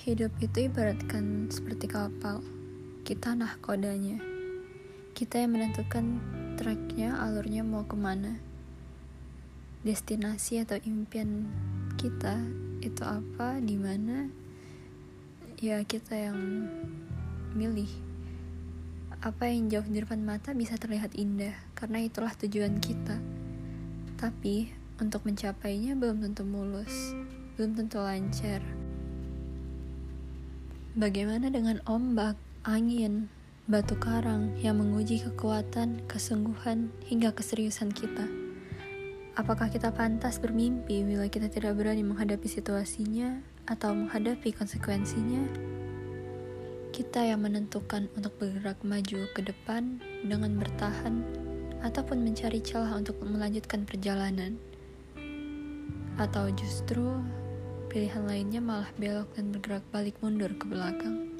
Hidup itu ibaratkan seperti kapal. Kita nahkodanya. Kita yang menentukan treknya, alurnya mau ke mana. Destinasi atau impian kita itu apa, di mana? Ya kita yang milih. Apa yang jauh di depan mata bisa terlihat indah, karena itulah tujuan kita. Tapi untuk mencapainya belum tentu mulus, belum tentu lancar. Bagaimana dengan ombak, angin, batu karang yang menguji kekuatan, kesungguhan, hingga keseriusan kita? Apakah kita pantas bermimpi bila kita tidak berani menghadapi situasinya atau menghadapi konsekuensinya? Kita yang menentukan untuk bergerak maju ke depan dengan bertahan ataupun mencari celah untuk melanjutkan perjalanan. Atau justru Pilihan lainnya malah belok dan bergerak balik mundur ke belakang.